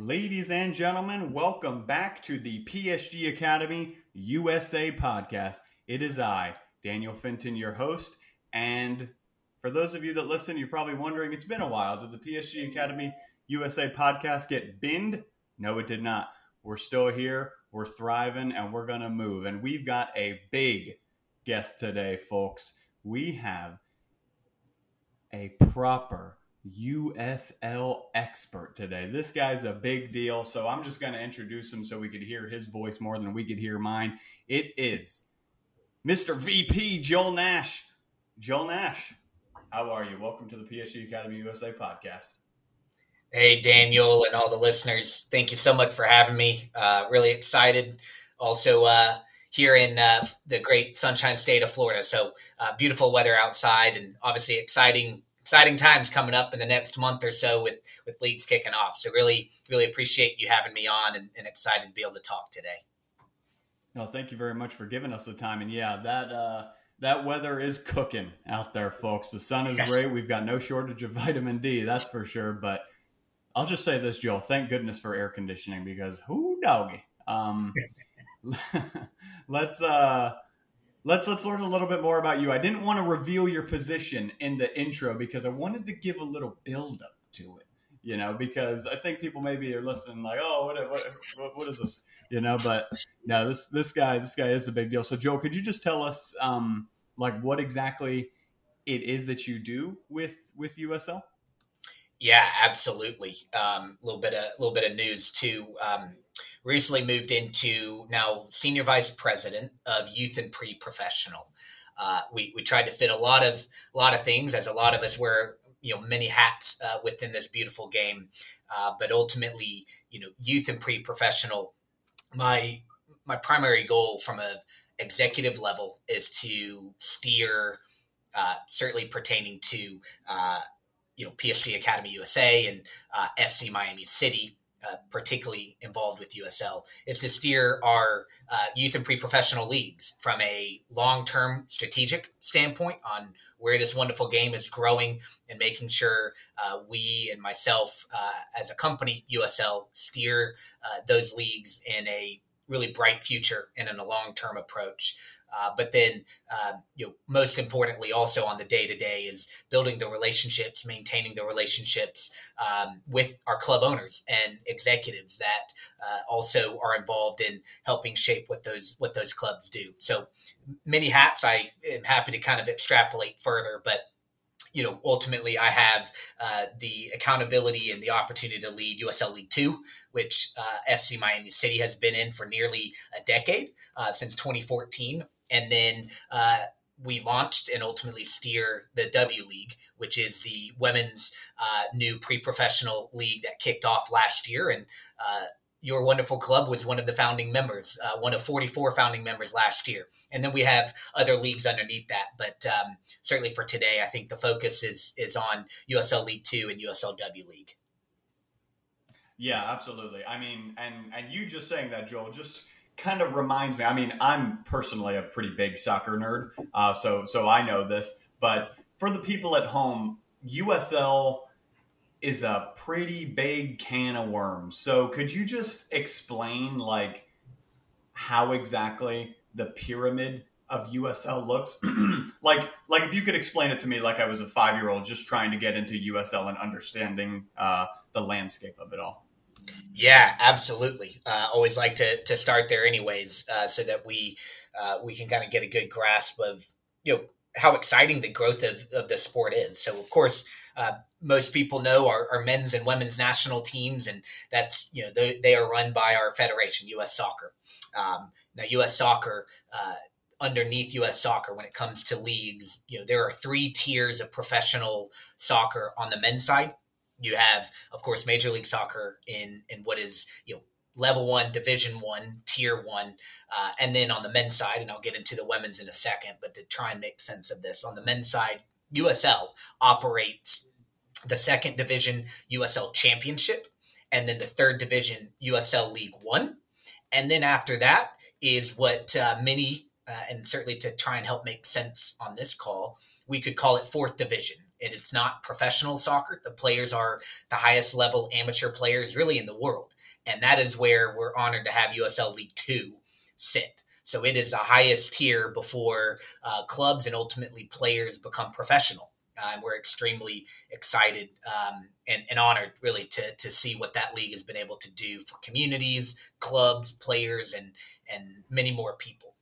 Ladies and gentlemen, welcome back to the PSG Academy USA podcast. It is I, Daniel Fenton, your host. And for those of you that listen, you're probably wondering it's been a while. Did the PSG Academy USA podcast get binned? No, it did not. We're still here, we're thriving, and we're going to move. And we've got a big guest today, folks. We have a proper USL expert today. This guy's a big deal, so I'm just going to introduce him so we could hear his voice more than we could hear mine. It is Mr. VP Joel Nash. Joel Nash, how are you? Welcome to the PSG Academy USA podcast. Hey, Daniel, and all the listeners. Thank you so much for having me. Uh, really excited. Also, uh, here in uh, the great sunshine state of Florida. So, uh, beautiful weather outside, and obviously exciting exciting times coming up in the next month or so with with leagues kicking off. So really, really appreciate you having me on and, and excited to be able to talk today. No, thank you very much for giving us the time. And yeah, that uh, that weather is cooking out there, folks. The sun is yes. great. We've got no shortage of vitamin D, that's for sure. But I'll just say this, Joel. Thank goodness for air conditioning because who doggy. Um, let's uh let's let's learn a little bit more about you. I didn't want to reveal your position in the intro because I wanted to give a little build up to it. You know, because I think people maybe are listening like, oh, what, what, what is this? You know, but no, this this guy this guy is a big deal. So, Joe, could you just tell us um, like what exactly it is that you do with with USL? Yeah, absolutely. A um, little bit of a little bit of news too. Um, recently moved into now senior vice president of youth and pre-professional. Uh, we, we tried to fit a lot of a lot of things as a lot of us wear you know many hats uh, within this beautiful game, uh, but ultimately you know youth and pre-professional. My my primary goal from a executive level is to steer, uh, certainly pertaining to uh, you know PSG Academy USA and uh, FC Miami City uh, particularly involved with USL, is to steer our uh, youth and pre-professional leagues from a long-term strategic standpoint on where this wonderful game is growing and making sure uh, we and myself uh, as a company, USL, steer uh, those leagues in a really bright future and in a long-term approach. Uh, but then, um, you know, most importantly, also on the day to day is building the relationships, maintaining the relationships um, with our club owners and executives that uh, also are involved in helping shape what those what those clubs do. So many hats. I am happy to kind of extrapolate further, but you know, ultimately, I have uh, the accountability and the opportunity to lead USL League Two, which uh, FC Miami City has been in for nearly a decade uh, since 2014 and then uh, we launched and ultimately steer the W League, which is the women's uh, new pre-professional league that kicked off last year, and uh, your wonderful club was one of the founding members, uh, one of 44 founding members last year. And then we have other leagues underneath that. But um, certainly for today, I think the focus is is on USL League Two and USLW League. Yeah, absolutely. I mean, and and you just saying that, Joel, just kind of reminds me. I mean, I'm personally a pretty big soccer nerd, uh, so so I know this. But for the people at home, USL is a pretty big can of worms. So could you just explain like how exactly the pyramid of USL looks? like like if you could explain it to me like I was a five year old just trying to get into USL and understanding uh, the landscape of it all. Yeah, absolutely. Uh, always like to to start there, anyways, uh, so that we uh, we can kind of get a good grasp of you know how exciting the growth of, of the sport is. So, of course, uh, most people know our, our, men's and women's national teams, and that's you know they, they are run by our federation, U.S. Soccer. Um, now, U.S. Soccer. Uh, underneath U.S. Soccer, when it comes to leagues, you know there are three tiers of professional soccer on the men's side you have, of course, Major League Soccer in in what is you know level one, division one, tier one. Uh, and then on the men's side, and I'll get into the women's in a second, but to try and make sense of this, on the men's side, USL operates the second division USL championship, and then the third division USL League One. And then after that is what uh, many, uh, and certainly to try and help make sense on this call, we could call it fourth division and it's not professional soccer. The players are the highest level amateur players really in the world. And that is where we're honored to have USL League Two sit. So it is the highest tier before uh, clubs and ultimately players become professional. Uh, we're extremely excited um, and, and, honored, really, to, to see what that league has been able to do for communities, clubs, players, and and many more people.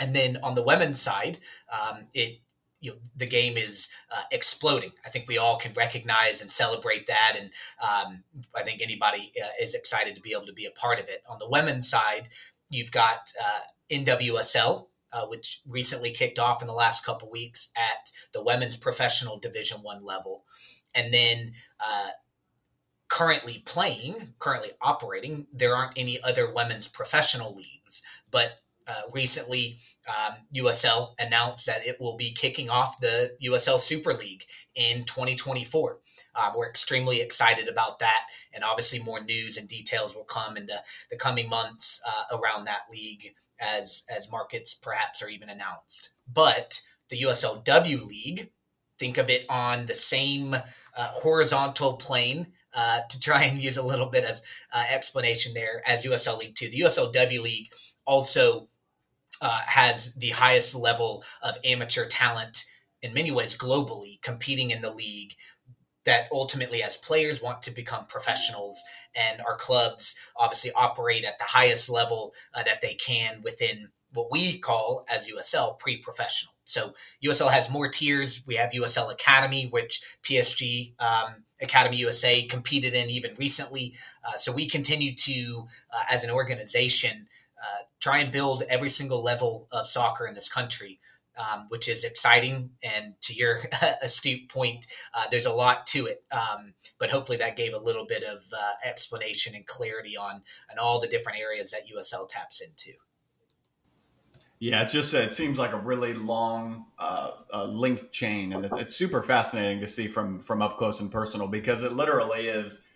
And then on the women's side, um, it you know, the game is uh, exploding. I think we all can recognize and celebrate that, and um, I think anybody uh, is excited to be able to be a part of it. On the women's side, you've got uh, NWSL, uh, which recently kicked off in the last couple weeks at the women's professional Division One level, and then uh, currently playing, currently operating, there aren't any other women's professional leagues, but uh, recently, um, USL announced that it will be kicking off the USL Super League in 2024. Uh, we're extremely excited about that, and obviously, more news and details will come in the, the coming months uh, around that league as as markets perhaps are even announced. But the USLW League, think of it on the same uh, horizontal plane uh, to try and use a little bit of uh, explanation there as USL League Two. The USLW League also uh, has the highest level of amateur talent in many ways globally competing in the league that ultimately as players want to become professionals and our clubs obviously operate at the highest level uh, that they can within what we call as USL pre-professional. So USL has more tiers. We have USL Academy, which PSG um, Academy USA competed in even recently. Uh, so we continue to, uh, as an organization, uh, try and build every single level of soccer in this country. Um, which is exciting. And to your astute point, uh, there's a lot to it. Um, but hopefully that gave a little bit of uh, explanation and clarity on, on all the different areas that USL taps into. Yeah, it just it seems like a really long uh, uh, link chain, and it, it's super fascinating to see from from up close and personal because it literally is.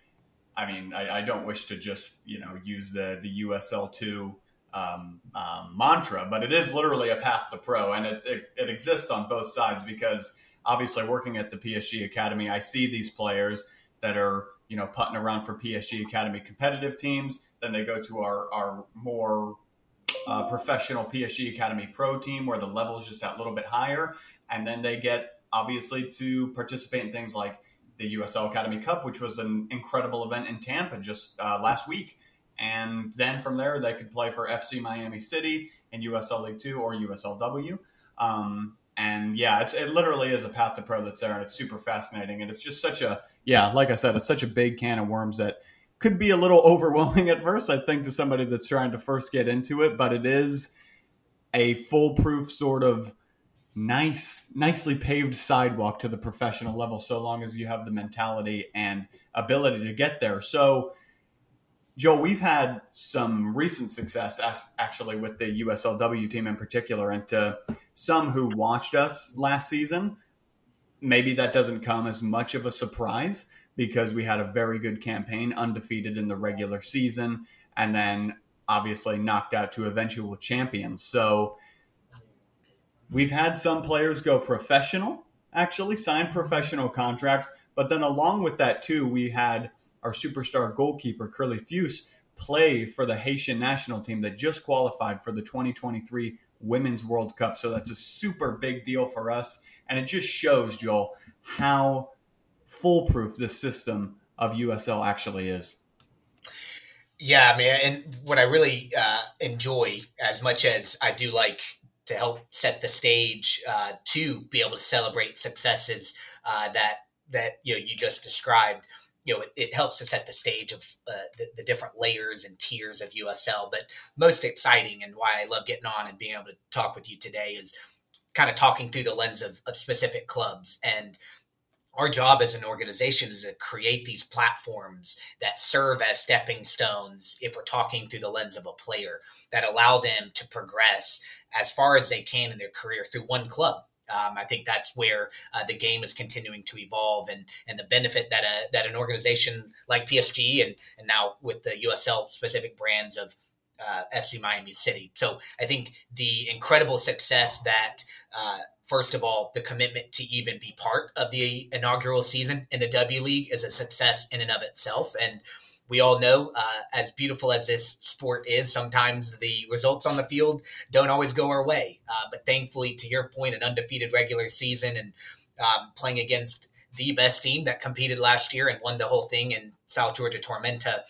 I mean, I, I don't wish to just you know use the the USL two um, um, mantra, but it is literally a path to pro, and it, it, it exists on both sides because obviously working at the PSG Academy, I see these players that are you know putting around for PSG Academy competitive teams. Then they go to our our more uh, professional PSG Academy Pro team where the level is just that little bit higher, and then they get obviously to participate in things like the USL Academy Cup, which was an incredible event in Tampa just uh, last week and then from there they could play for FC Miami City in USL League Two or USLW. Um, and yeah, it's, it literally is a path to pro that's there, and it's super fascinating. And it's just such a yeah, like I said, it's such a big can of worms that could be a little overwhelming at first. I think to somebody that's trying to first get into it, but it is a foolproof sort of nice, nicely paved sidewalk to the professional level, so long as you have the mentality and ability to get there. So Joe, we've had some recent success actually with the USLW team in particular, and to some who watched us last season, maybe that doesn't come as much of a surprise because we had a very good campaign, undefeated in the regular season, and then obviously knocked out to eventual champions. So we've had some players go professional, actually sign professional contracts, but then along with that too, we had our superstar goalkeeper, Kerly Théus, play for the Haitian national team that just qualified for the 2023 Women's World Cup. So that's a super big deal for us. And it just shows, Joel, how foolproof this system of USL actually is. Yeah, man. And what I really uh, enjoy, as much as I do like to help set the stage uh, to be able to celebrate successes uh, that that you know you just described you know, it, it, helps to set the stage of uh, the, the, different layers and tiers of USL. But most exciting and why I love getting on and being able to talk with you today is kind of talking through the lens of, of specific clubs. And our job as an organization is to create these platforms that serve as stepping stones if we're talking through the lens of a player that allow them to progress as far as they can in their career through one club um, I think that's where uh, the game is continuing to evolve, and and the benefit that a that an organization like PSG and and now with the USL specific brands of uh, FC Miami City. So I think the incredible success that, uh, first of all, the commitment to even be part of the inaugural season in the W League is a success in and of itself. And we all know, uh, as beautiful as this sport is, sometimes the results on the field don't always go our way. Uh, but thankfully, to your point, an undefeated regular season and um, playing against the best team that competed last year and won the whole thing in South Georgia Tormenta,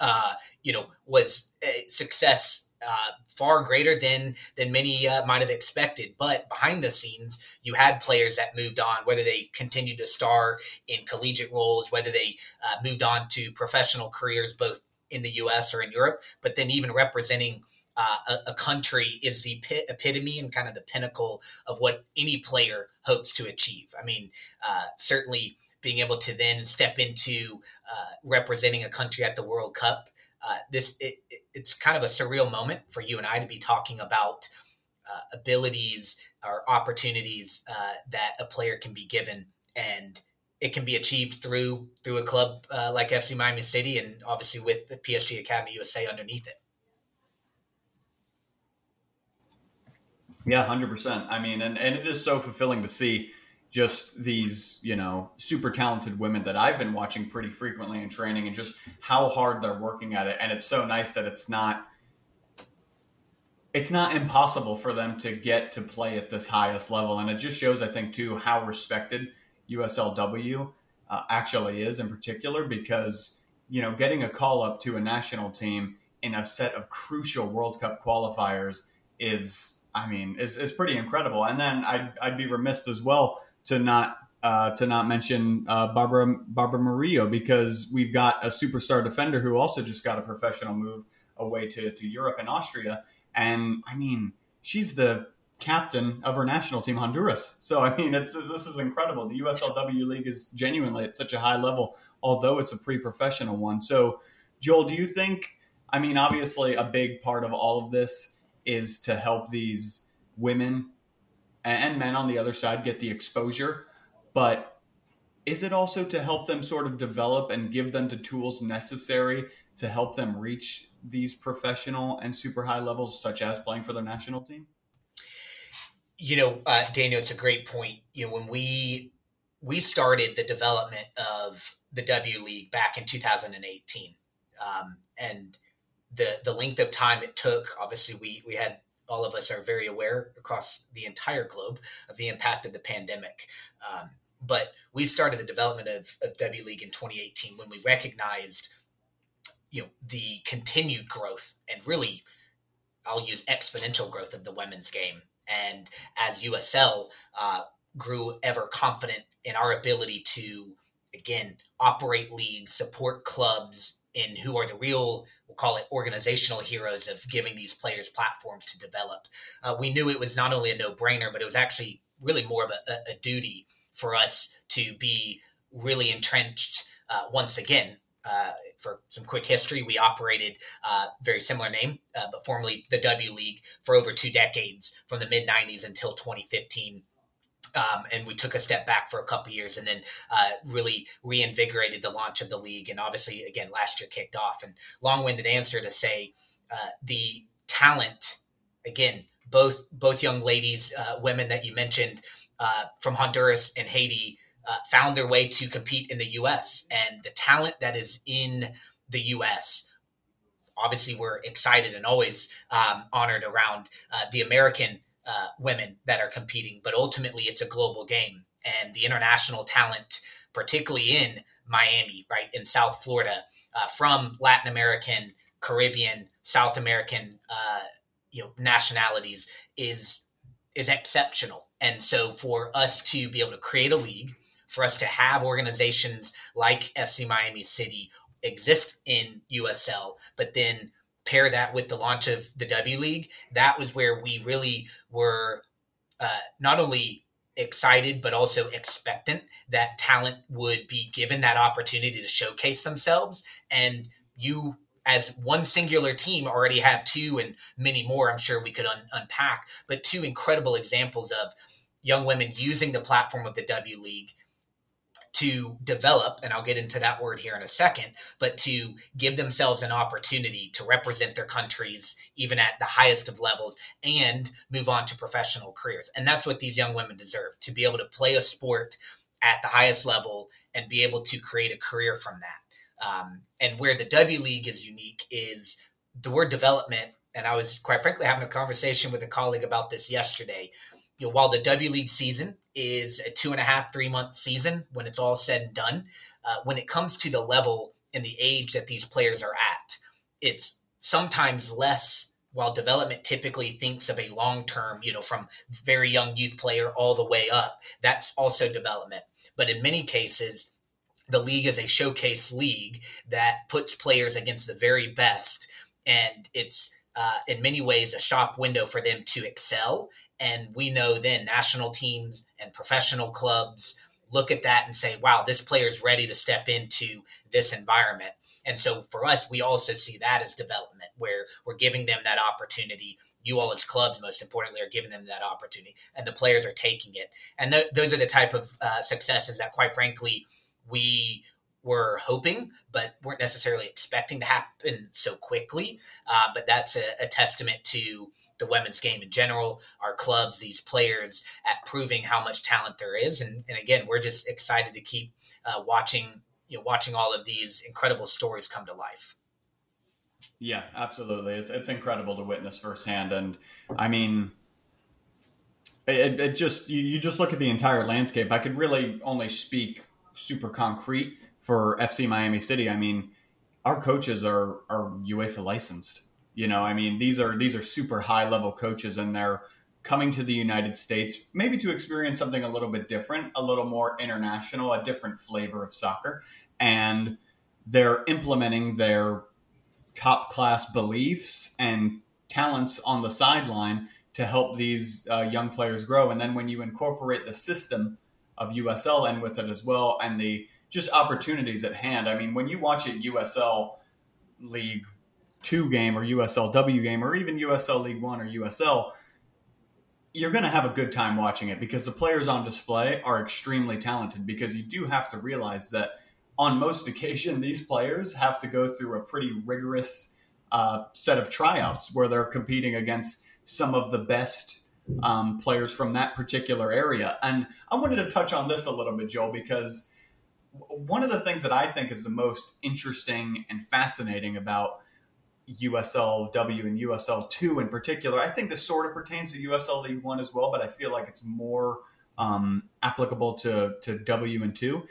uh, you know, was a success uh, far greater than than many uh, might have expected. But behind the scenes, you had players that moved on, whether they continued to star in collegiate roles, whether they uh, moved on to professional careers, both in the U.S. or in Europe, but then even representing. Uh, a, a, country is the epitome and kind of the pinnacle of what any player hopes to achieve. I mean, uh, certainly being able to then step into representing a country at the World Cup uh, this it, it's kind of a surreal moment for you and I to be talking about uh, abilities or opportunities uh, that a player can be given, and it can be achieved through through a club uh, like FC Miami City, and obviously with the PSG Academy USA underneath it. Yeah, hundred percent. I mean, and, and it is so fulfilling to see just these, you know, super talented women that I've been watching pretty frequently in training and just how hard they're working at it. And it's so nice that it's not it's not impossible for them to get to play at this highest level. And it just shows, I think, too, how respected USLW uh, actually is in particular because, you know, getting a call up to a national team in a set of crucial World Cup qualifiers is, I mean, is, is pretty incredible. And then I'd, I'd be remiss as well to not uh, to not mention uh, Barbara Barbara Murillo because we've got a superstar defender who also just got a professional move away to, to Europe and Austria. And I mean, she's the captain of her national team, Honduras. So I mean, it's this is incredible. The USLW league is genuinely at such a high level, although it's a pre-professional one. So, Joel, do you think? I mean, obviously, a big part of all of this is to help these women and men on the other side get the exposure. But is it also to help them sort of develop and give them the tools necessary to help them reach these professional and super high levels, such as playing for their national team? You know, uh, Daniel, it's a great point. You know, when we we started the development of the W League back in 2018, um, and the the length of time it took. Obviously, we we had all of us are very aware across the entire globe of the impact of the pandemic. Um, but we started the development of, of W League in 2018 when we recognized, you know, the continued growth and really, I'll use exponential growth of the women's game. And as USL uh, grew ever confident in our ability to, again, operate leagues, support clubs, in who are the real we'll call it organizational heroes of giving these players platforms to develop uh, we knew it was not only a no-brainer but it was actually really more of a, a duty for us to be really entrenched uh, once again uh, for some quick history, we operated uh, very similar name, uh, but formerly the W League for over two decades, from the mid '90s until 2015. Um, and we took a step back for a couple years and then uh, really reinvigorated the launch of the league. And obviously, again, last year kicked off. And long winded answer to say uh, the talent, again, both both young ladies, uh, women that you mentioned uh, from Honduras and Haiti, uh, found their way to compete in the U.S. And the talent that is in the U.S obviously we're excited and always um, honored around uh, the American uh, women that are competing, but ultimately it's a global game. And the international talent, particularly in Miami, right, in South Florida, uh, from Latin American, Caribbean, South American, uh, you know, nationalities is is exceptional. And so for us to be able to create a league, for us to have organizations like FC Miami City exist in USL, but then pair that with the launch of the W League, that was where we really were uh, not only excited but also expectant that talent would be given that opportunity to showcase themselves. And you as one singular team already have two and many more i'm sure we could un- unpack. But two incredible examples of young women using the platform of the w league to develop, and I'll get into that word here in a second, but to give themselves an opportunity to represent their countries even at the highest of levels and move on to professional careers. And that's what these young women deserve to be able to play a sport at the highest level and be able to create a career from that. Um, and where the W League is unique is the word development. And I was quite frankly having a conversation with a colleague about this yesterday. You know, while the W League season is a two and a half, three month season when it's all said and done, uh, when it comes to the level and the age that these players are at, it's sometimes less while development typically thinks of a long term, you know, from very young youth player all the way up, that's also development. But in many cases, the league is a showcase league that puts players against the very best. And it's uh, in many ways a shop window for them to excel. And we know then national teams and professional clubs look at that and say, wow, this player is ready to step into this environment. And so for us, we also see that as development, where we're giving them that opportunity. You all, as clubs, most importantly, are giving them that opportunity, and the players are taking it. And th- those are the type of uh, successes that, quite frankly, we were hoping, but weren't necessarily expecting to happen so quickly. Uh, but that's a, a, testament to the women's game in general, our clubs, these players at proving how much talent there is. And, and again, we're just excited to keep uh, watching, you know, watching all of these incredible stories come to life. Yeah, absolutely. It's it's incredible to witness firsthand, and I mean, it, it just you, you just look at the entire landscape. I could really only speak super concrete for FC Miami City, I mean, our coaches are are UEFA licensed. You know, I mean, these are these are super high level coaches, and they're coming to the United States maybe to experience something a little bit different, a little more international, a different flavor of soccer, and they're implementing their top class beliefs and talents on the sideline to help these uh, young players grow. And then when you incorporate the system of USL and with it as well, and the just opportunities at hand. I mean, when you watch a USL League Two game or USLW game or even USL League One or USL, you're going to have a good time watching it because the players on display are extremely talented. Because you do have to realize that on most occasion, these players have to go through a pretty rigorous uh, set of tryouts where they're competing against some of the best um, players from that particular area. And I wanted to touch on this a little bit, Joel, because one of the things that I think is the most interesting and fascinating about USL W and USL2 in particular, I think this sort of pertains to USL League One as well, but I feel like it's more um, applicable to, to W and 2.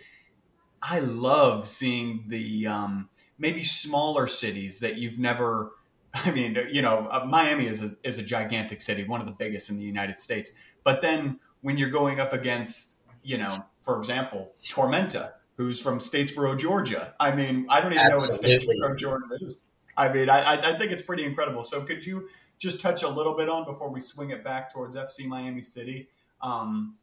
I love seeing the um, maybe smaller cities that you've never. I mean, you know, uh, Miami is a, is a gigantic city, one of the biggest in the United States. But then when you're going up against, you know, for example, Tormenta, who's from Statesboro, Georgia. I mean, I don't even Absolutely. know what Statesboro, Georgia is. I mean, I, I think it's pretty incredible. So could you just touch a little bit on before we swing it back towards FC Miami City? Um,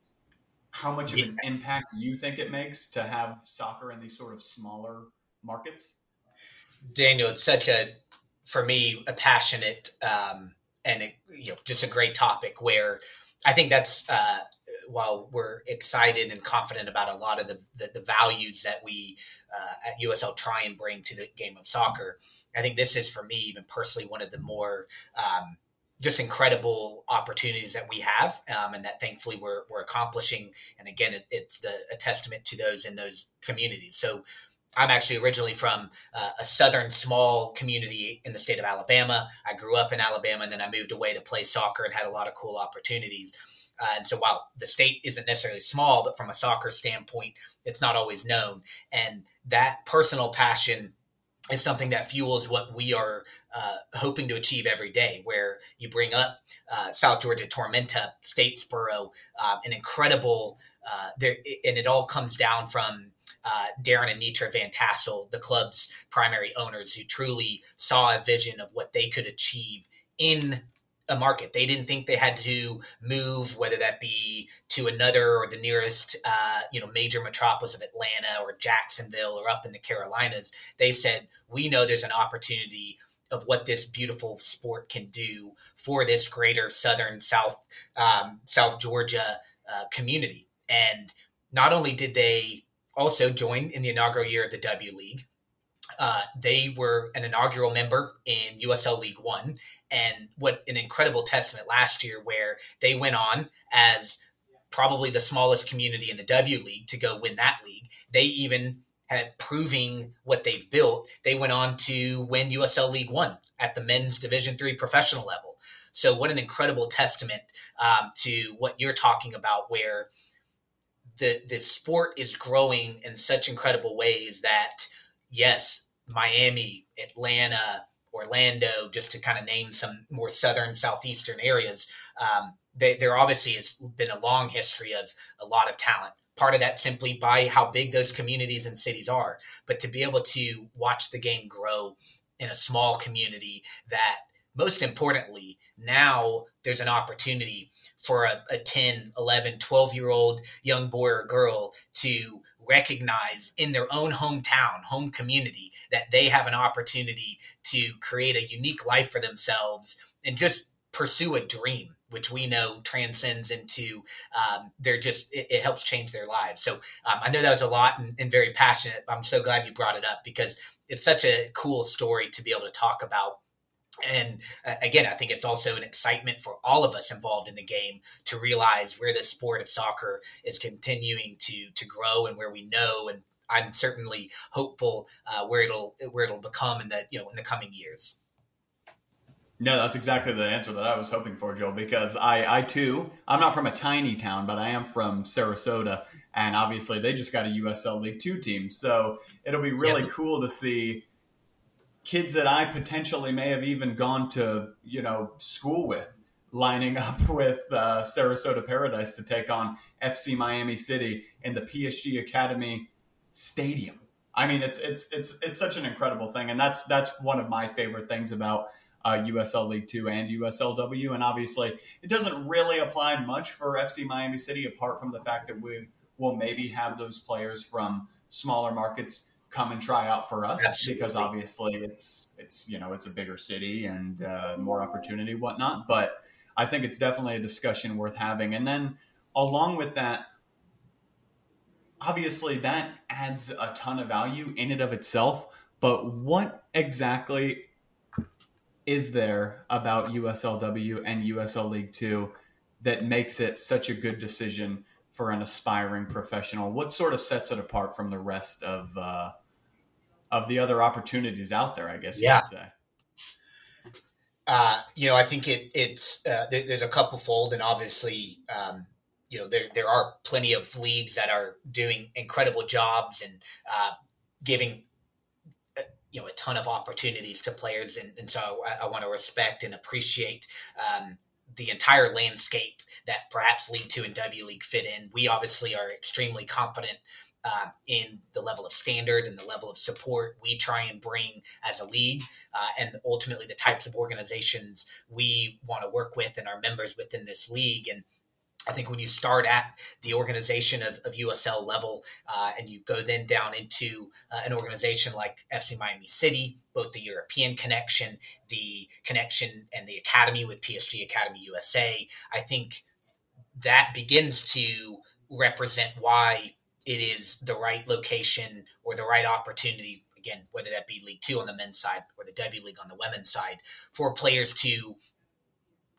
how much of an impact you think it makes to have soccer in these sort of smaller markets? Daniel, it's such a, for me, a passionate um, and a, you know just a great topic where I think that's uh, while we're excited and confident about a lot of the, the, the values that we uh, at USL try and bring to the game of soccer, I think this is for me, even personally, one of the more um, just incredible opportunities that we have um, and that thankfully we're, we're accomplishing. And again, it, it's the, a testament to those in those communities. So I'm actually originally from uh, a southern small community in the state of Alabama. I grew up in Alabama and then I moved away to play soccer and had a lot of cool opportunities. Uh, and so while the state isn't necessarily small, but from a soccer standpoint, it's not always known. And that personal passion is something that fuels what we are uh, hoping to achieve every day. Where you bring up uh, South Georgia Tormenta, Statesboro, uh, an incredible uh, there, and it all comes down from uh, Darin and Netra Van Tassel, the club's primary owners, who truly saw a vision of what they could achieve in a market. They didn't think they had to move, whether that be to another or the nearest, uh, you know, major metropolis of Atlanta or Jacksonville or up in the Carolinas. They said, we know there's an opportunity of what this beautiful sport can do for this greater southern South um, South Georgia uh, community. And not only did they also join in the inaugural year of the W League. Uh, they were an inaugural member in USL League One, and what an incredible testament last year, where they went on as probably the smallest community in the W League to go win that league. They even had proving what they've built. They went on to win USL League One at the men's Division Three professional level. So, what an incredible testament um, to what you're talking about, where the the sport is growing in such incredible ways that yes, Miami, Atlanta, Orlando, just to kind of name some more southern, southeastern areas, um, they, there obviously has been a long history of a lot of talent. Part of that simply by how big those communities and cities are, but to be able to watch the game grow in a small community that most importantly, now there's an opportunity for a, a 10, 11, 12 year old young boy or girl to recognize in their own hometown, home community, that they have an opportunity to create a unique life for themselves and just pursue a dream which we know transcends into um, they're just it, it, helps change their lives. So um, i know that was a lot and, and, very passionate. I'm so glad you brought it up because it's such a cool story to be able to talk about and uh, again, I think it's also an excitement for all of us involved in the game to realize where the sport of soccer is continuing to to grow and where we know and I'm certainly hopeful uh, where it'll where it'll become in the you know in the coming years. No, that's exactly the answer that I was hoping for, Joel. Because I, I too, I'm not from a tiny town, but I am from Sarasota, and obviously they just got a USL League Two team, so it'll be really yep. cool to see kids that I potentially may have even gone to, you know, school with lining up with uh, Sarasota Paradise to take on FC Miami City in the PSG Academy Stadium. I mean, it's it's it's it's such an incredible thing, and that's that's one of my favorite things about uh, USL League Two and USLW. And obviously, it doesn't really apply much for FC Miami City, apart from the fact that we will maybe have those players from smaller markets come and try out for us Absolutely. because obviously it's it's you know it's a bigger city and uh, more opportunity whatnot. But i think it's definitely a discussion worth having. And then along with that obviously that adds a ton of value in and of itself. But what exactly is there about uslw and usl league 2 that makes it such a good decision for an aspiring professional? What sort of sets it apart from the rest of uh, of the other opportunities out there, I guess yeah. you could say. Uh, you know, I think it, it's uh, there, there's a couple fold, and obviously, um, you know, there there are plenty of leagues that are doing incredible jobs and uh, giving uh, you know a ton of opportunities to players, and, and so I, I want to respect and appreciate. Um, the entire landscape that perhaps League Two and W League fit in. We obviously are extremely confident uh, in the level of standard and the level of support we try and bring as a league, uh, and ultimately the types of organizations we want to work with and our members within this league. And I think when you start at the organization of, of USL level uh, and you go then down into uh, an organization like FC Miami City, both the European connection, the connection and the academy with PSG Academy USA, I think that begins to represent why it is the right location or the right opportunity again whether that be league two on the men's side or the w league on the women's side for players to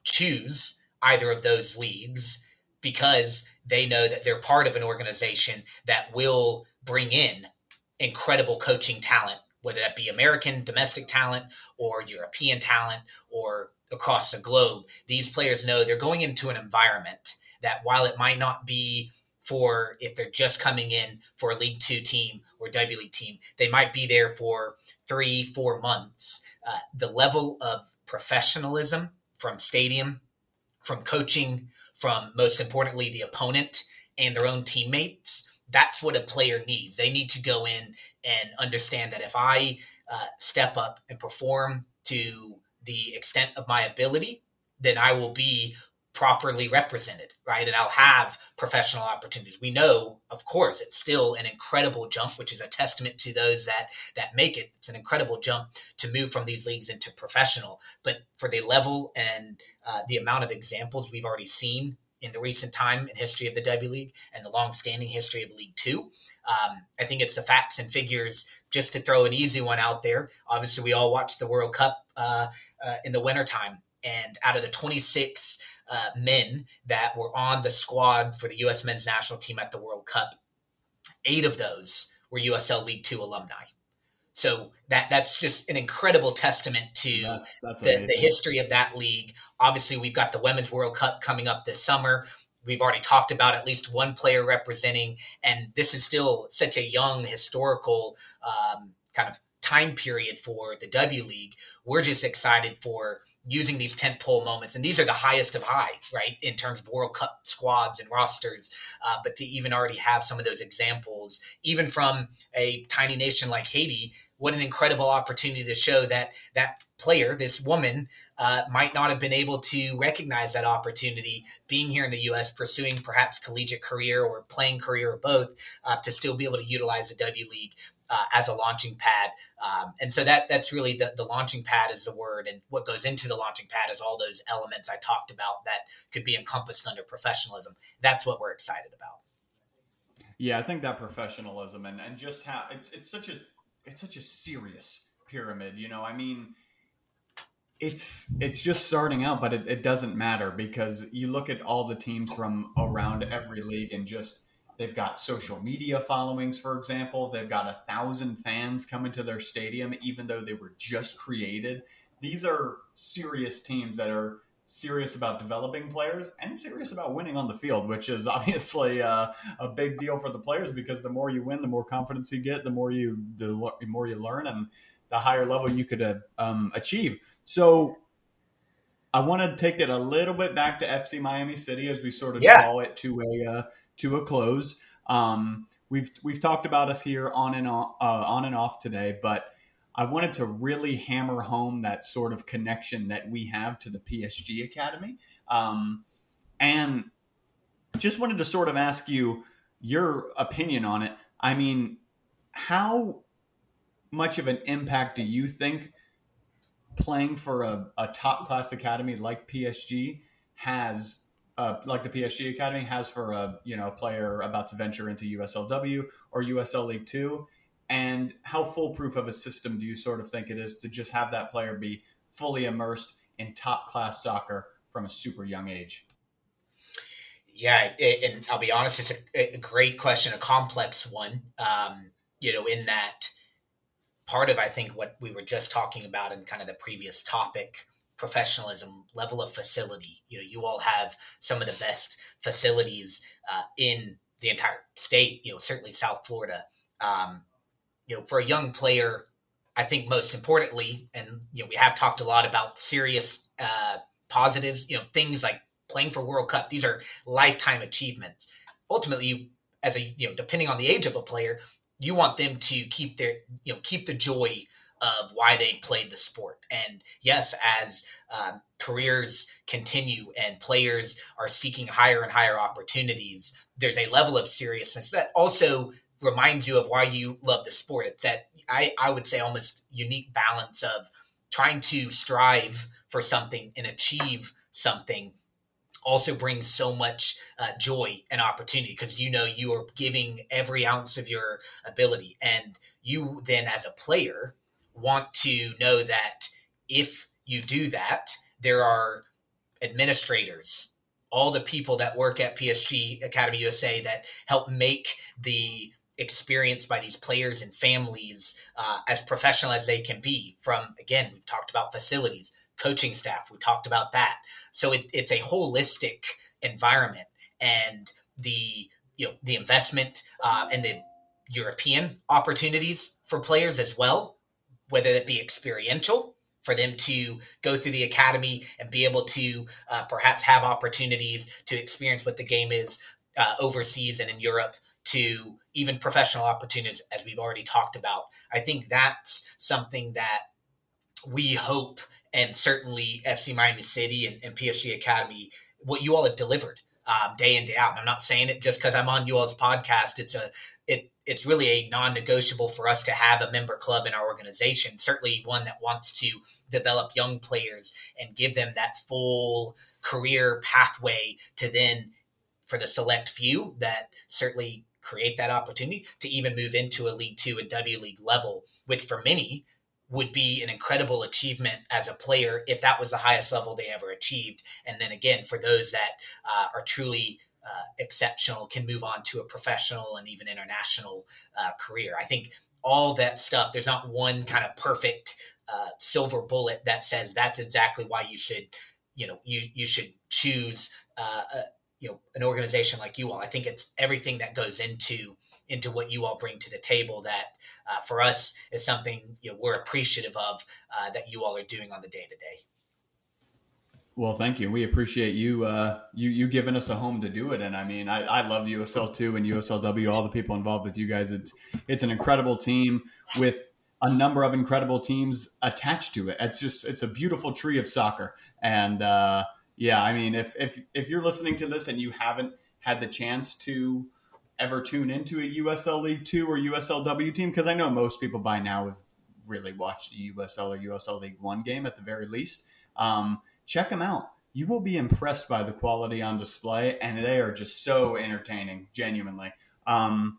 choose either of those leagues because they know that they're part of an organization that will bring in incredible coaching talent whether that be american domestic talent or european talent or across the globe. These players know they're going into an environment that while it might not be for if they're just coming in for a League Two team or W League team. They might be there for three, four months. Uh, the level of professionalism from stadium, from coaching, from most importantly, the opponent and their own teammates. That's what a player needs. They need to go in and understand that if I uh, step up and perform to the extent of my ability, then I will be properly represented, right? And I'll have professional opportunities. We know, of course, it's still an incredible jump, which is a testament to those that that make it. It's an incredible jump to move from these leagues into professional. But for the level and uh, the amount of examples we've already seen in the recent time and history of the W League and the long-standing history of League Two. Um, I think it's the facts and figures. Just to throw an easy one out there, obviously we all watched the World Cup uh, uh, in the wintertime. And out of the 26 uh, men that were on the squad for the U.S. men's national team at the World Cup, eight of those were USL League Two alumni. So that that's just an incredible testament to that's, that's the, the, history of that league. Obviously, we've got the Women's World Cup coming up this summer. We've already talked about at least one player representing, and this is still such a young historical um, kind of time period for the W League. We're just excited for using these tentpole moments, and these are the highest of high, right, in terms of World Cup squads and rosters. Uh, but to even already have some of those examples, even from a tiny nation like Haiti, what an incredible opportunity to show that that player, this woman, uh, might not have been able to recognize that opportunity being here in the U.S., pursuing perhaps collegiate career or playing career or both, uh, to still be able to utilize the W League uh, as a launching pad. Um, and so that that's really the, the launching pad is the word. And what goes into the launching pad is all those elements I talked about that could be encompassed under professionalism. That's what we're excited about. Yeah, I think that professionalism and, and just how it's it's such a it's such a serious pyramid. You know, I mean, it's it's just starting out, but it, it doesn't matter because you look at all the teams from around every league and just They've got social media followings, for example. They've got a thousand fans coming to their stadium, even though they were just created. These are serious teams that are serious about developing players and serious about winning on the field, which is obviously uh, a big deal for the players because the more you win, the more confidence you get, the more you the more you learn, and the higher level you could uh, um, achieve. So. I want to take it a little bit back to FC Miami City as we sort of yeah. draw it to a uh, to a close. Um, we've we've talked about us here on and on, uh, on and off today, but I wanted to really hammer home that sort of connection that we have to the PSG Academy, um, and just wanted to sort of ask you your opinion on it. I mean, how much of an impact do you think playing for a, a top class academy like PSG has uh, like the PSG Academy has for a you know player about to venture into USLW or USL League Two, and how foolproof of a system do you sort of think it is to just have that player be fully immersed in top class soccer from a super young age? Yeah, and I'll be honest, it's a, a, great question, a complex one. Um, you know, in that part of I think what we were just talking about in kind of the previous topic professionalism, level of facility. You know, you all have some of the best facilities uh, in the entire state. You know, certainly South Florida. Um, you know, for a young player, I think most importantly, and you know, we have talked a lot about serious uh, positives. You know, things like playing for World Cup. These are lifetime achievements. Ultimately, as a you know, depending on the age of a player, you want them to keep their you know keep the joy of why they played the sport. And yes, as um, careers continue and players are seeking higher and higher opportunities, there's a level of seriousness that also reminds you of why you love the sport. It's that I, I would say almost unique balance of trying to strive for something and achieve something also brings so much uh, joy and opportunity because you know you are giving every ounce of your ability and you then as a player want to know that if you do that, there are administrators, all the people that work at PSG Academy USA that help make the experience by these players and families uh, as professional as they can be. From again, we've talked about facilities, coaching staff, we talked about that. So it, it's a holistic environment, and the you know the investment uh, and the European opportunities for players as well whether that be experiential for them to go through the academy and be able to uh, perhaps have opportunities to experience what the game is uh, overseas and in Europe to even professional opportunities, as we've already talked about. I think that's something that we hope, and certainly FC Miami City and, and PSG Academy, what you all have delivered um, day in day out. And I'm not saying it just because I'm on you all's podcast. It's a it it's really a non-negotiable for us to have a member club in our organization certainly one that wants to develop young players and give them that full career pathway to then for the select few that certainly create that opportunity to even move into a league two and w league level which for many would be an incredible achievement as a player if that was the highest level they ever achieved. And then again for those that uh, are truly uh, exceptional can move on to a professional and even international uh, career. I think all that stuff, there's not one kind of perfect uh, silver bullet that says that's exactly why you should, you know, you, you should choose, uh, a, you know, an organization like you all. I think it's everything that goes into, into what you all bring to the table that uh, for us is something, you know, we're appreciative of uh, that you all are doing on the day to day. Well, thank you. We appreciate you, uh, you, you giving us a home to do it. And I mean, I, I love USL two and USLW, all the people involved with you guys. It's, it's an incredible team with a number of incredible teams attached to it. It's just, it's a beautiful tree of soccer. And, uh, yeah, I mean, if, if, if you're listening to this and you haven't had the chance to ever tune into a USL League Two or USLW team, because I know most people by now have really watched a USL or USL League One game at the very least. Um, check them out. You will be impressed by the quality on display, and they are just so entertaining, genuinely. Um,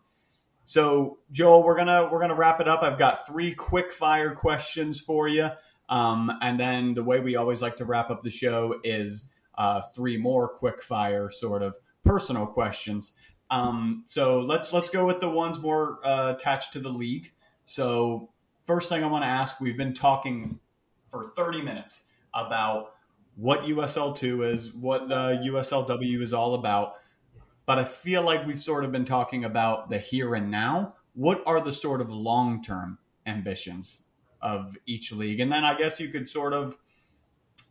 so, Joel, we're gonna we're gonna wrap it up. I've got three quick fire questions for you, um, and then the way we always like to wrap up the show is uh, three more quick fire sort of personal questions. Um, so let's let's go with the ones more uh, attached to the league. So first thing I want to ask, we've been talking for 30 minutes about what USL2 is, what the USLW is all about. But I feel like we've sort of been talking about the here and now. What are the sort of long term ambitions of each league? And then I guess you could sort of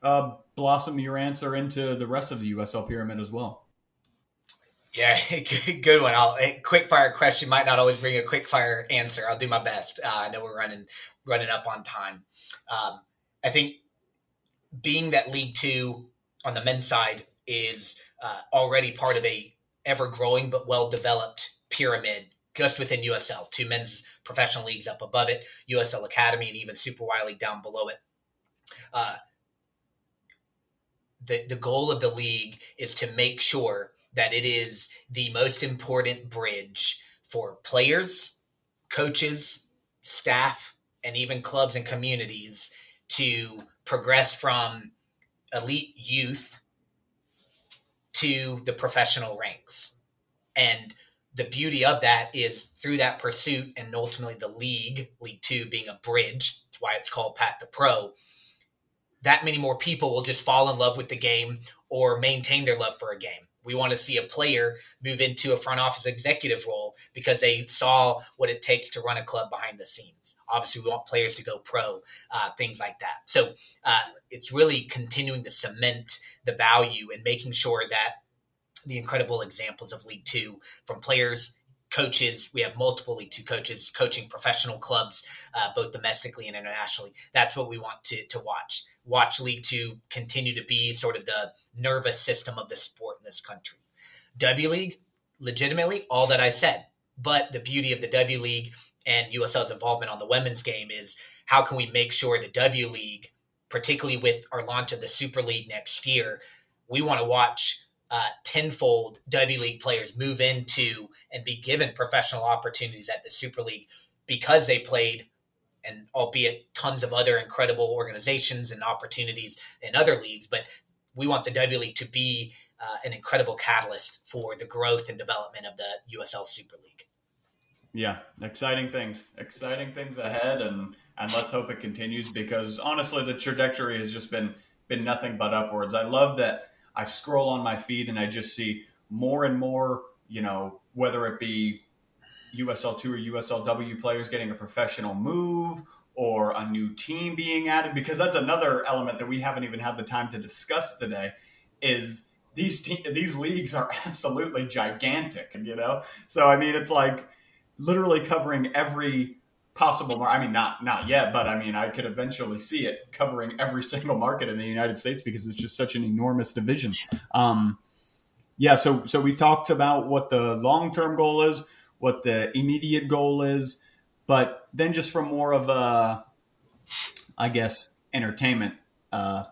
uh, blossom your answer into the rest of the USL pyramid as well. Yeah, good one. I'll quick fire question might not always bring a quick fire answer. I'll do my best. Uh, I know we're running running up on time. Um, I think being that League Two on the men's side is uh, already part of a ever growing but well developed pyramid just within USL. Two men's professional leagues up above it, USL Academy, and even Super Y League down below it. Uh, the the goal of the league is to make sure that it is the most important bridge for players, coaches, staff, and even clubs and communities to progress from elite youth to the professional ranks. And the beauty of that is through that pursuit and ultimately the league, League Two being a bridge, that's why it's called Path to Pro, that many more people will just fall in love with the game or maintain their love for a game. We want to see a player move into a front office executive role because they saw what it takes to run a club behind the scenes. Obviously, we want players to go pro, uh, things like that. So uh, it's really continuing to cement the value and making sure that the incredible examples of League Two from players coaches. We have multiple League Two coaches coaching professional clubs, uh, both domestically and internationally. That's what we want to to watch. Watch League Two continue to be sort of the nervous system of the sport in this country. W League, legitimately, all that I said. But the beauty of the W League and USL's involvement on the women's game is how can we make sure the W League, particularly with our launch of the Super League next year, we want to watch uh, tenfold W League players move into and be given professional opportunities at the Super League because they played, and albeit tons of other incredible organizations and opportunities in other leagues, but we want the W League to be uh, an incredible catalyst for the growth and development of the USL Super League. Yeah, exciting things, exciting things ahead, and and let's hope it continues because honestly, the trajectory has just been been nothing but upwards. I love that I scroll on my feed and I just see more and more, you know, whether it be USL2 or USLW players getting a professional move or a new team being added because that's another element that we haven't even had the time to discuss today is these te- these leagues are absolutely gigantic, you know? So I mean it's like literally covering every possible mar- I mean not not yet, but I mean I could eventually see it covering every single market in the United States because it's just such an enormous division. Um, yeah, so so we've talked about what the long term goal is. what the immediate goal is, but then just from more of a, I guess, entertainment uh,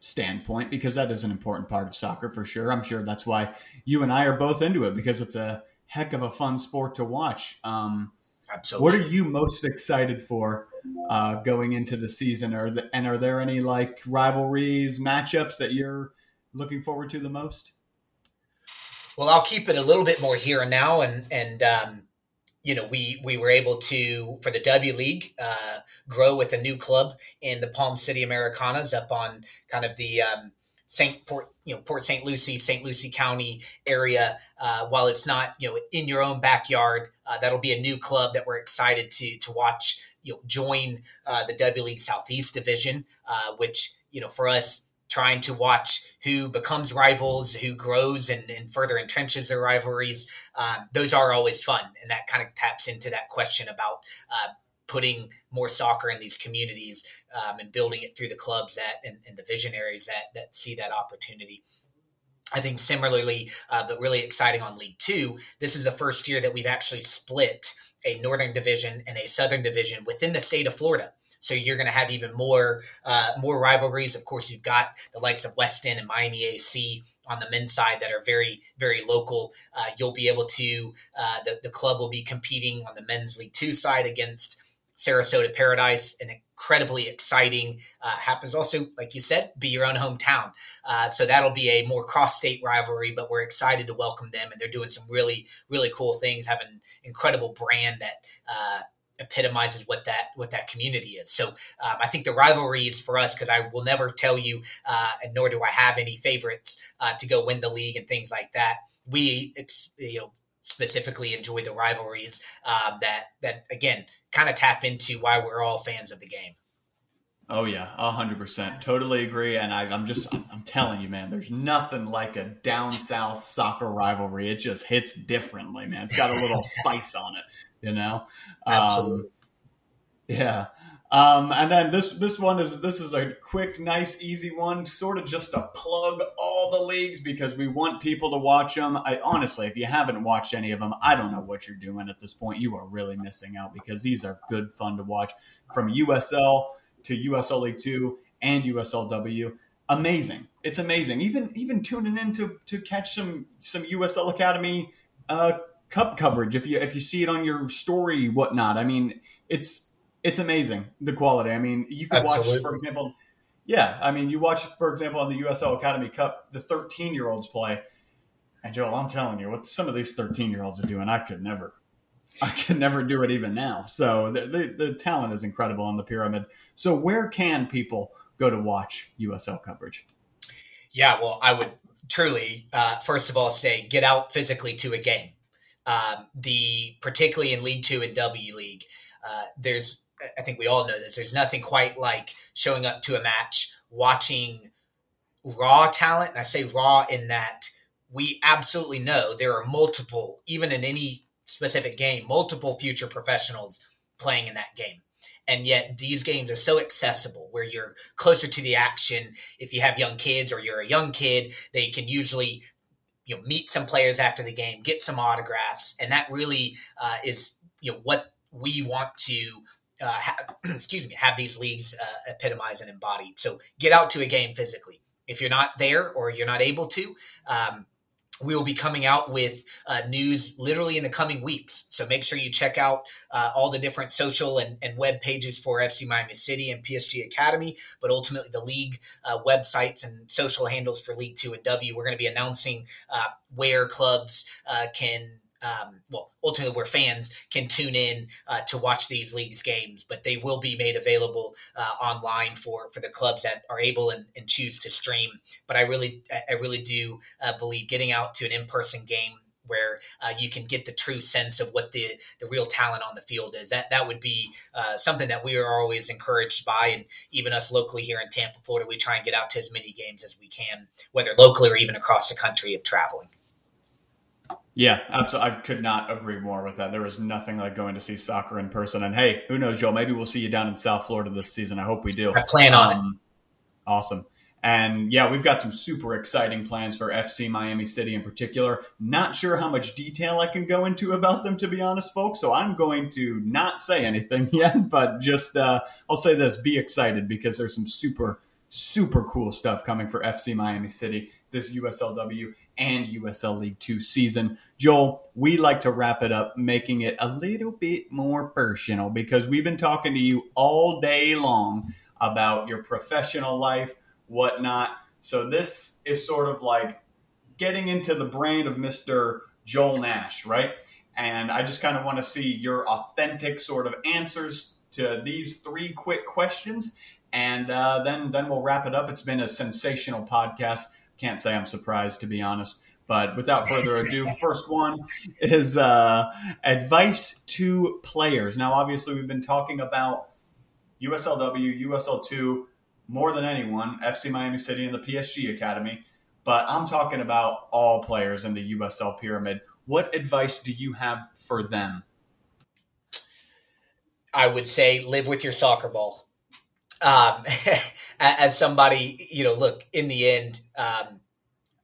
standpoint, because that is an important part of soccer for sure. I'm sure that's why you and I are both into it because it's a heck of a fun sport to watch. Um, Absolutely. What are you most excited for uh, going into the season? Are the, and are there any like rivalries, matchups that you're looking forward to the most? Well, I'll keep it a little bit more here and now, and and um, you know we we were able to for the W League uh, grow with a new club in the Palm City Americanas up on kind of the um, Saint Port, you know, Port St. Lucie, St. Lucie County area. Uh, while it's not, you know, in your own backyard, uh, that'll be a new club that we're excited to to watch. You know, join uh, the W League Southeast Division, uh, which you know, for us, trying to watch who becomes rivals, who grows and, and further entrenches their rivalries. Um, those are always fun, and that kind of taps into that question about uh, putting more soccer in these communities um, and building it through the clubs that and, and, the visionaries that that see that opportunity. I think similarly, uh, but really exciting on League Two. This is the first year that we've actually split a Northern Division and a Southern Division within the state of Florida. So you're going to have even more uh, more rivalries. Of course, you've got the likes of Weston and Miami AC on the men's side that are very very local. Uh, you'll be able to uh, the the club will be competing on the men's League Two side against Sarasota Paradise, an incredibly exciting uh, happens also, like you said, be your own hometown. Uh, so that'll be a more cross-state rivalry, but we're excited to welcome them, and they're doing some really, really cool things. Have an incredible brand that. Uh, epitomizes what that what that community is. So um, I think the rivalry is for us because I will never tell you, uh, and nor do I have any favorites uh, to go win the league and things like that. We you know specifically enjoy the rivalries um, that that again kind of tap into why we're all fans of the game. Oh yeah, hundred percent, totally agree. And I, am just, I'm, I'm, telling you, man, there's nothing like a down south soccer rivalry. It just hits differently, man. It's got a little spice on it, you know. Absolutely. Um, yeah. Um, and then this this one is this is a quick, nice, easy one, sort of just to plug all the leagues because we want people to watch them. I honestly, if you haven't watched any of them, I don't know what you're doing at this point. You are really missing out because these are good fun to watch from USL to USL League Two and USLW. Amazing! It's amazing. Even even tuning in to to catch some some USL Academy uh, Cup coverage if you if you see it on your story whatnot. I mean, it's it's amazing the quality. I mean, you could Absolutely. watch, for example, yeah. I mean, you watch, for example, on the USL Academy Cup, the 13 year olds play. And Joel, I'm telling you, what some of these 13 year olds are doing, I could never, I could never do it even now. So the, the, the talent is incredible on the pyramid. So where can people go to watch USL coverage? Yeah, well, I would truly, uh, first of all, say get out physically to a game. Um, the particularly in League Two and W League, uh, there's I think we all know this. There's nothing quite like showing up to a match, watching raw talent. And I say raw in that we absolutely know there are multiple, even in any specific game, multiple future professionals playing in that game. And yet these games are so accessible where you're closer to the action. If you have young kids or you're a young kid, they can usually you know meet some players after the game, get some autographs, and that really uh, is you know what we want to uh, have, excuse me, have these leagues uh, epitomize and embody. So get out to a game physically. If you're not there or you're not able to, um, we will be coming out with uh, news literally in the coming weeks. So make sure you check out uh, all the different social and, and, web pages for FC Miami City and PSG Academy, but ultimately the league uh, websites and social handles for League Two and W. We're going to be announcing uh, where clubs uh, can um, well, ultimately where fans can tune in uh, to watch these leagues games, but they will be made available uh, online for for the clubs that are able and, and, choose to stream. But I really, I really do uh, believe getting out to an in person game where uh, you can get the true sense of what the the real talent on the field is. That that would be uh, something that we are always encouraged by, and even us locally here in Tampa, Florida, we try and get out to as many games as we can, whether locally or even across the country if traveling. Yeah, absolutely. I could not agree more with that. There is nothing like going to see soccer in person. And hey, who knows, Joel? Maybe we'll see you down in South Florida this season. I hope we do. I plan on um, it. Awesome. And yeah, we've got some super exciting plans for FC Miami City in particular. Not sure how much detail I can go into about them, to be honest, folks. So I'm going to not say anything yet, but just uh, I'll say this be excited because there's some super, super cool stuff coming for FC Miami City this USLW and USL League Two season. Joel, we like to wrap it up, making it a little bit more personal because we've been talking to you all day long about your professional life, whatnot. So this is sort of like getting into the brain of Mr. Joel Nash, right? And I just kind of want to see your authentic sort of answers to these three quick questions. And uh, then, then we'll wrap it up. It's been a sensational podcast. Can't say I'm surprised, to be honest. But without further ado, first one is uh, advice to players. Now, obviously, we've been talking about USLW, USL2 more than anyone, FC Miami City and the PSG Academy. But I'm talking about all players in the USL pyramid. What advice do you have for them? I would say live with your soccer ball. Um, as somebody, you know, look, in the end, um,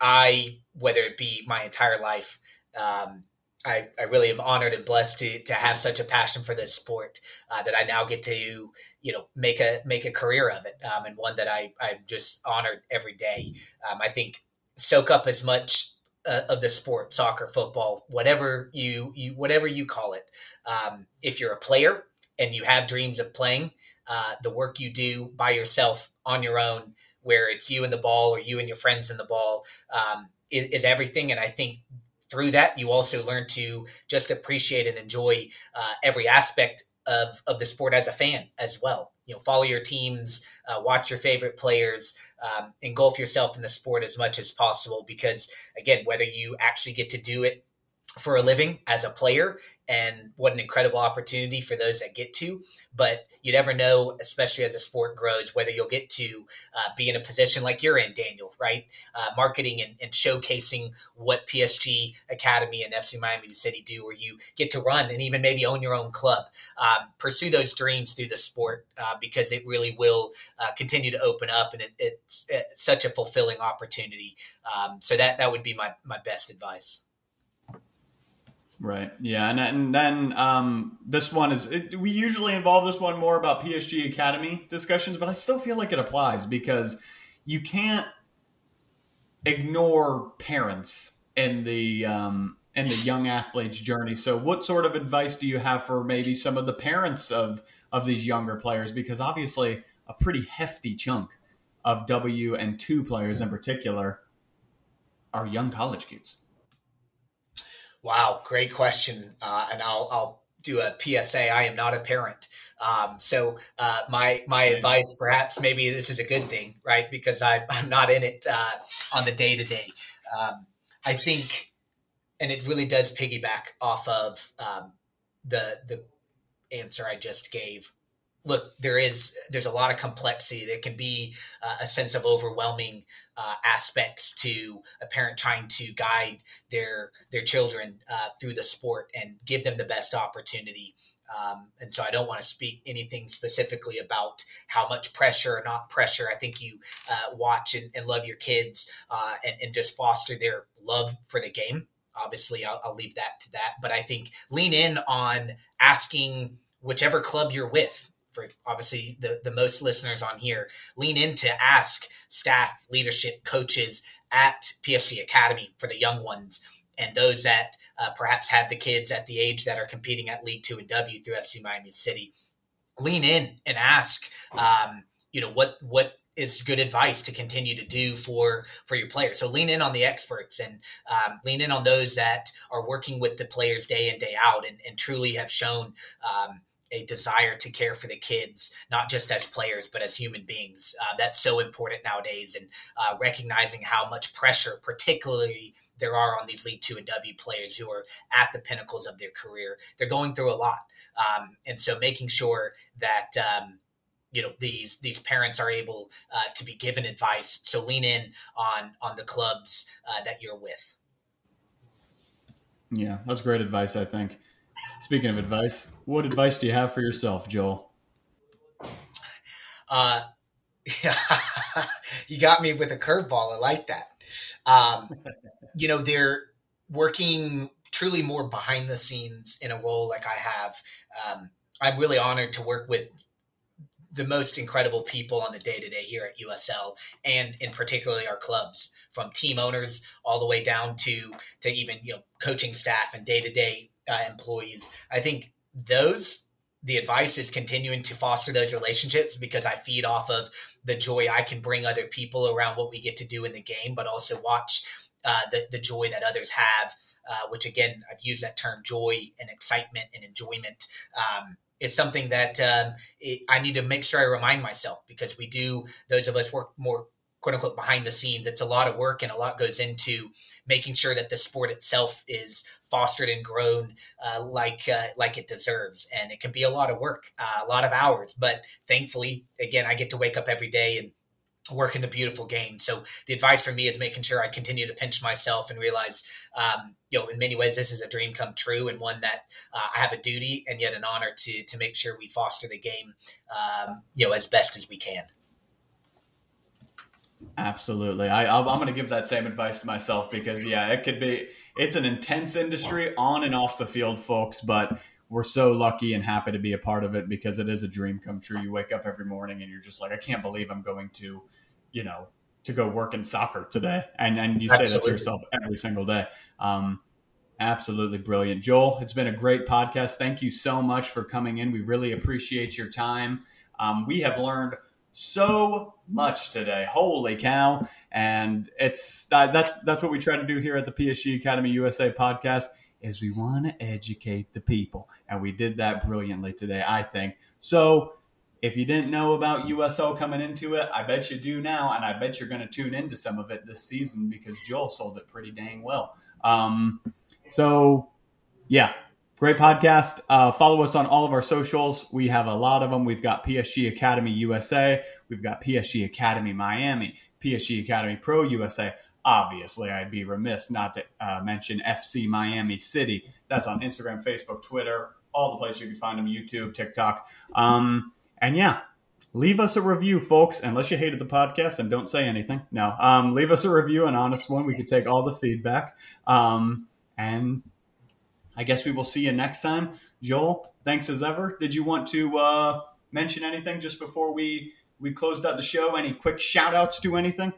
I, whether it be my entire life, um, I, I really am honored and blessed to to have such a passion for this sport uh, that I now get to you know make a make a career of it um, and one that I I'm just honored every day. Um, I think soak up as much uh, of the sport, soccer, football, whatever you you whatever you call it. Um, if you're a player and you have dreams of playing, uh, the work you do by yourself on your own, where it's you and the ball or you and your friends in the ball, um, is, is everything. And I think through that, you also learn to just appreciate and enjoy uh, every aspect of, of the sport as a fan as well. You know, follow your teams, uh, watch your favorite players, um, engulf yourself in the sport as much as possible. Because again, whether you actually get to do it for a living as a player and what an incredible opportunity for those that get to. But you never know especially as a sport grows whether you'll get to uh, be in a position like you're in daniel right? Uh, marketing and, and, showcasing what psg academy and fc miami city do where you get to run and even maybe own your own club. Um, pursue those dreams through the sport uh, because it really will uh, continue to open up and it, it's, it's, such a fulfilling opportunity. Um, so that that would be my, my best advice Right. Yeah, and, and then um, this one is it, we usually involve this one more about PSG Academy discussions, but I still feel like it applies because you can't ignore parents in the um, in the young athlete's journey. So, what sort of advice do you have for maybe some of the parents of of these younger players? Because obviously, a pretty hefty chunk of W and two players in particular are young college kids. Wow, great question. Uh, and I'll, I'll do a PSA. I am not a parent. Um, so uh, my my advice, perhaps maybe this is a good thing, right? Because I, I'm not in it uh, on the day to day. I think, and it really does piggyback off of um, the the answer I just gave look there is there's a lot of complexity there can be uh, a sense of overwhelming uh, aspects to a parent trying to guide their their children uh, through the sport and give them the best opportunity um, and so I don't want to speak anything specifically about how much pressure or not pressure. I think you uh, watch and, and, love your kids uh, and, and just foster their love for the game. Obviously, I'll, I'll leave that to that. But I think lean in on asking whichever club you're with for obviously the, the most listeners on here, lean in to ask staff, leadership, coaches at PSG Academy for the young ones and those that uh, perhaps have the kids at the age that are competing at League Two and W through FC Miami City. Lean in and ask, um, you know, what what is good advice to continue to do for for your players. So lean in on the experts and um, lean in on those that are working with the players day in day out and, and truly have shown um, a desire to care for the kids, not just as players, but as human beings. Uh, that's so important nowadays, and uh, recognizing how much pressure, particularly there are on these League Two and W players who are at the pinnacles of their career. They're going through a lot, um, and so making sure that. Um, you know these these parents are able uh, to be given advice so lean in on on the clubs uh, that you're with yeah that's great advice i think Speaking of advice, what advice do you have for yourself, Joel? Uh, yeah, you got me with a curveball. I like that. Um, you know, they're working truly more behind the scenes in a role like I have. Um, I'm really honored to work with the most incredible people on the day to day here at USL, and in particularly our clubs, from team owners all the way down to to even you know coaching staff and day to day employees. I think those the advice is continuing to foster those relationships because I feed off of the joy I can bring other people around what we get to do in the game, but also watch uh, the, the joy that others have, uh, which again, I've used that term joy and excitement and enjoyment. Um, is something that um, it, I need to make sure I remind myself because we do, those of us work more quote unquote behind the scenes. It's a lot of work and a lot goes into making sure that the sport itself is fostered and grown uh, like uh, like it deserves. And it can be a lot of work, uh, a lot of hours. But thankfully, again, I get to wake up every day and work in the beautiful game. So the advice for me is making sure I continue to pinch myself and realize, um, you know, in many ways, this is a dream come true and one that uh, I have a duty and yet an honor to to make sure we foster the game, um, you know, as best as we can. Absolutely. I, I'm going to give that same advice to myself because, yeah, it could be, it's an intense industry on and off the field, folks, but we're so lucky and happy to be a part of it because it is a dream come true. You wake up every morning and you're just like, I can't believe I'm going to, you know, to go work in soccer today. And, and you absolutely. say that to yourself every single day. Um, absolutely brilliant. Joel, it's been a great podcast. Thank you so much for coming in. We really appreciate your time. Um, we have learned so much today. Holy cow! And it's uh, that's that's what we try to do here at the PSG Academy USA podcast. Is we want to educate the people, and we did that brilliantly today. I think so. If you didn't know about USL coming into it, I bet you do now, and I bet you're going to tune into some of it this season because Joel sold it pretty dang well. Um, so, yeah, Great podcast. Uh, follow us on all of our socials. We have a lot of them. We've got PSG Academy USA. We've got PSG Academy Miami, PSG Academy Pro USA. Obviously, I'd be remiss not to uh, mention FC Miami City. That's on Instagram, Facebook, Twitter, all the places you can find them YouTube, TikTok. Um, and yeah, leave us a review, folks. Unless you hated the podcast and don't say anything. No, um, leave us a review, an honest one. We could take all the feedback. Um, and I guess we will see you next time. Joel, thanks as ever. Did you want to uh, mention anything just before we we closed out the show? Any quick shout outs to anything?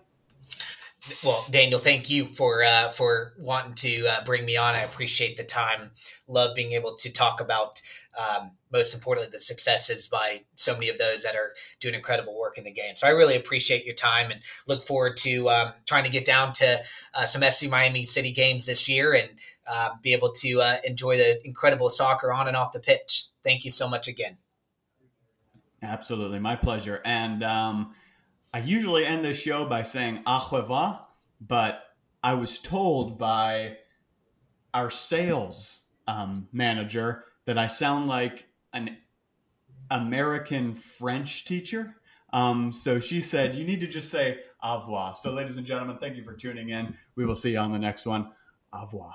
Well, Daniel, thank you for uh, for wanting to uh, bring me on. I appreciate the time. Love being able to talk about um, most importantly the successes by so many of those that are doing incredible work in the game. So I really appreciate your time and look forward to um, trying to get down to uh, some FC Miami City games this year and uh, be able to uh, enjoy the incredible soccer on and off the pitch. Thank you so much again. Absolutely, my pleasure. And um, I usually end this show by saying revoir, but I was told by our sales um, manager that I sound like an American French teacher. Um, so she said, you need to just say au revoir. So, ladies and gentlemen, thank you for tuning in. We will see you on the next one. Au revoir.